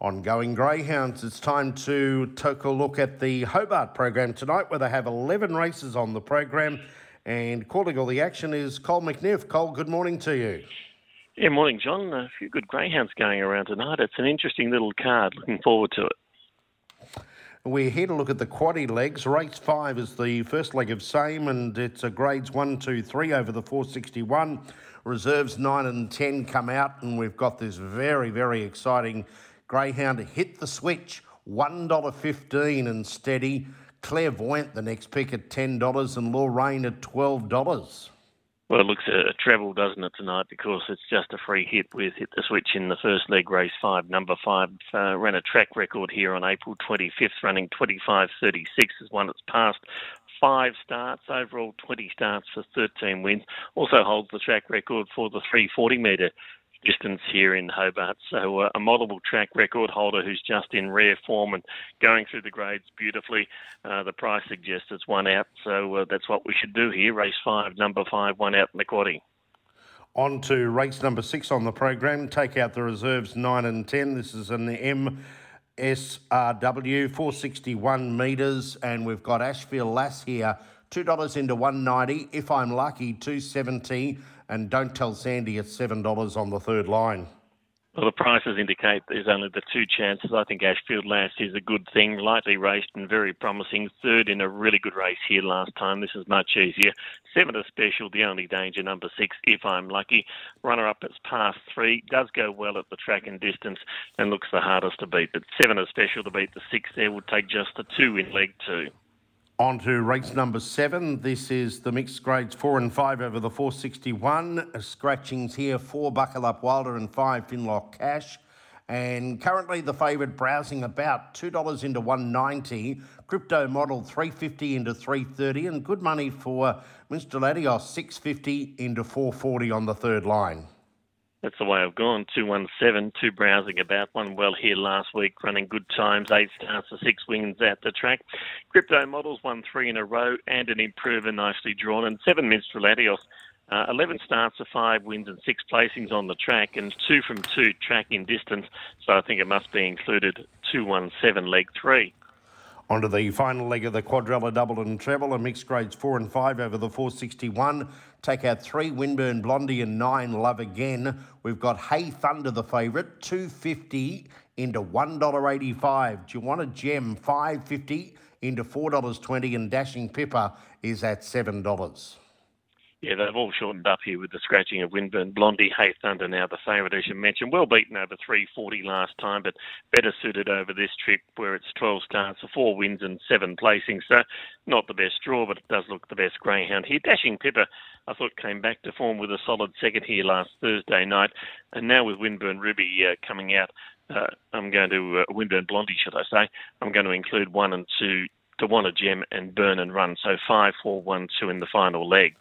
Ongoing greyhounds, it's time to take a look at the Hobart program tonight where they have 11 races on the program and calling all the action is Cole McNiff. Cole, good morning to you. Yeah, morning, John. A few good greyhounds going around tonight. It's an interesting little card. Looking forward to it. We're here to look at the quaddy legs. Race five is the first leg of same, and it's a grades one, two, three over the 461. Reserves nine and 10 come out, and we've got this very, very exciting Greyhound hit the switch, $1.15 and steady. Clairvoyant, the next pick at $10 and Lorraine at $12. Well, it looks a, treble, doesn't it, tonight? Because it's just a free hit with hit the switch in the first leg, race five. Number five uh, ran a track record here on April 25th, running 25.36 is one it's passed. Five starts, overall 20 starts for 13 wins. Also holds the track record for the 340 metre distance here in Hobart. So uh, a multiple track record holder who's just in rare form and going through the grades beautifully. Uh, the price suggests it's one out, so uh, that's what we should do here. Race five, number five, one out in the quaddy. On to race number six on the program. Take out the reserves nine and ten. This is an MSRW 461 metres, and we've got Ashfield Lass here. Two dollars into one ninety. If I'm lucky, two seventy and don't tell Sandy it's $7 on the third line. Well, the prices indicate there's only the two chances. I think Ashfield Lass is a good thing, lightly raced and very promising. Third in a really good race here last time. This is much easier. Seven a special, the only danger, number six, if I'm lucky. Runner up, it's past three. Does go well at the track and distance and looks the hardest to beat. But seven a special to beat the six there would take just the two in leg two. On to race number seven. This is the mixed grades four and five over the 461. Scratchings here four Buckle Up Wilder and five Finlock Cash. And currently the favourite browsing about $2 into 190. Crypto model 350 into 330 and good money for Minstrel Adios 650 into 440 on the third line. That's the way I've gone. 217, two browsing about, one well here last week, running good times, eight starts for six wins at the track. Crypto models won three in a row and an improver nicely drawn, and seven Minstrel Adios. Uh, 11 starts for five wins and six placings on the track, and two from two track in distance. So I think it must be included 217 leg three. On to the final leg of the quadrella double and treble, a mixed grades four and five over the 461. Take out three Winburn Blondie and nine Love Again. We've got Hey Thunder, the favourite, 250 into $1.85. Do you want a gem? 550 into $4.20 and Dashing Pippa is at $7. Yeah, they've all shortened up here with the scratching of Winburn. Blondie, Hay Thunder now the favourite, as you mentioned. Well beaten over 340 last time, but better suited over this trip where it's 12 starts, four wins and seven placings. So not the best draw, but it does look the best greyhound here. Dashing Pippa, I thought, came back to form with a solid second here last Thursday night. And now with Winburn Ruby uh, coming out, uh, I'm going to, uh, Blondie, should I say, I'm going to include one and two to want a gem and burn and run. So five, four, one, two in the final leg.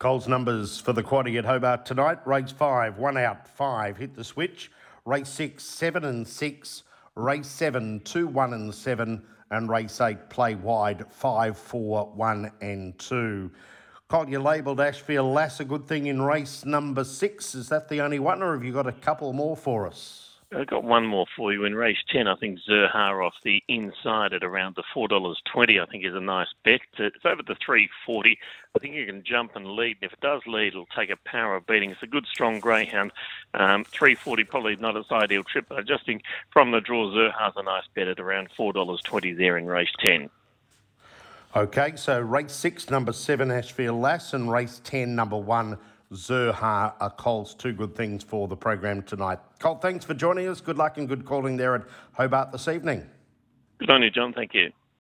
Cole's numbers for the quaddy at Hobart tonight. Race five, one out, five, hit the switch. Race six, seven and six. Race seven, two, one and seven. And race eight, play wide, five, four, one and two. You labelled Ashfield Lass a good thing in race number six. Is that the only one, or have you got a couple more for us? I've got one more for you. In race 10, I think Zerha off the inside at around the $4.20, I think is a nice bet. It's over the 340 I think you can jump and lead. And if it does lead, it'll take a power of beating. It's a good, strong greyhound. Um, 340 probably not its ideal trip, but I just think from the draw, Zerha's a nice bet at around $4.20 there in race 10. Okay, so race six, number seven, Ashfield Lass, and race 10, number one, Zerha are Cole's two good things for the program tonight. Cole, thanks for joining us. Good luck and good calling there at Hobart this evening. Good on you, John. Thank you.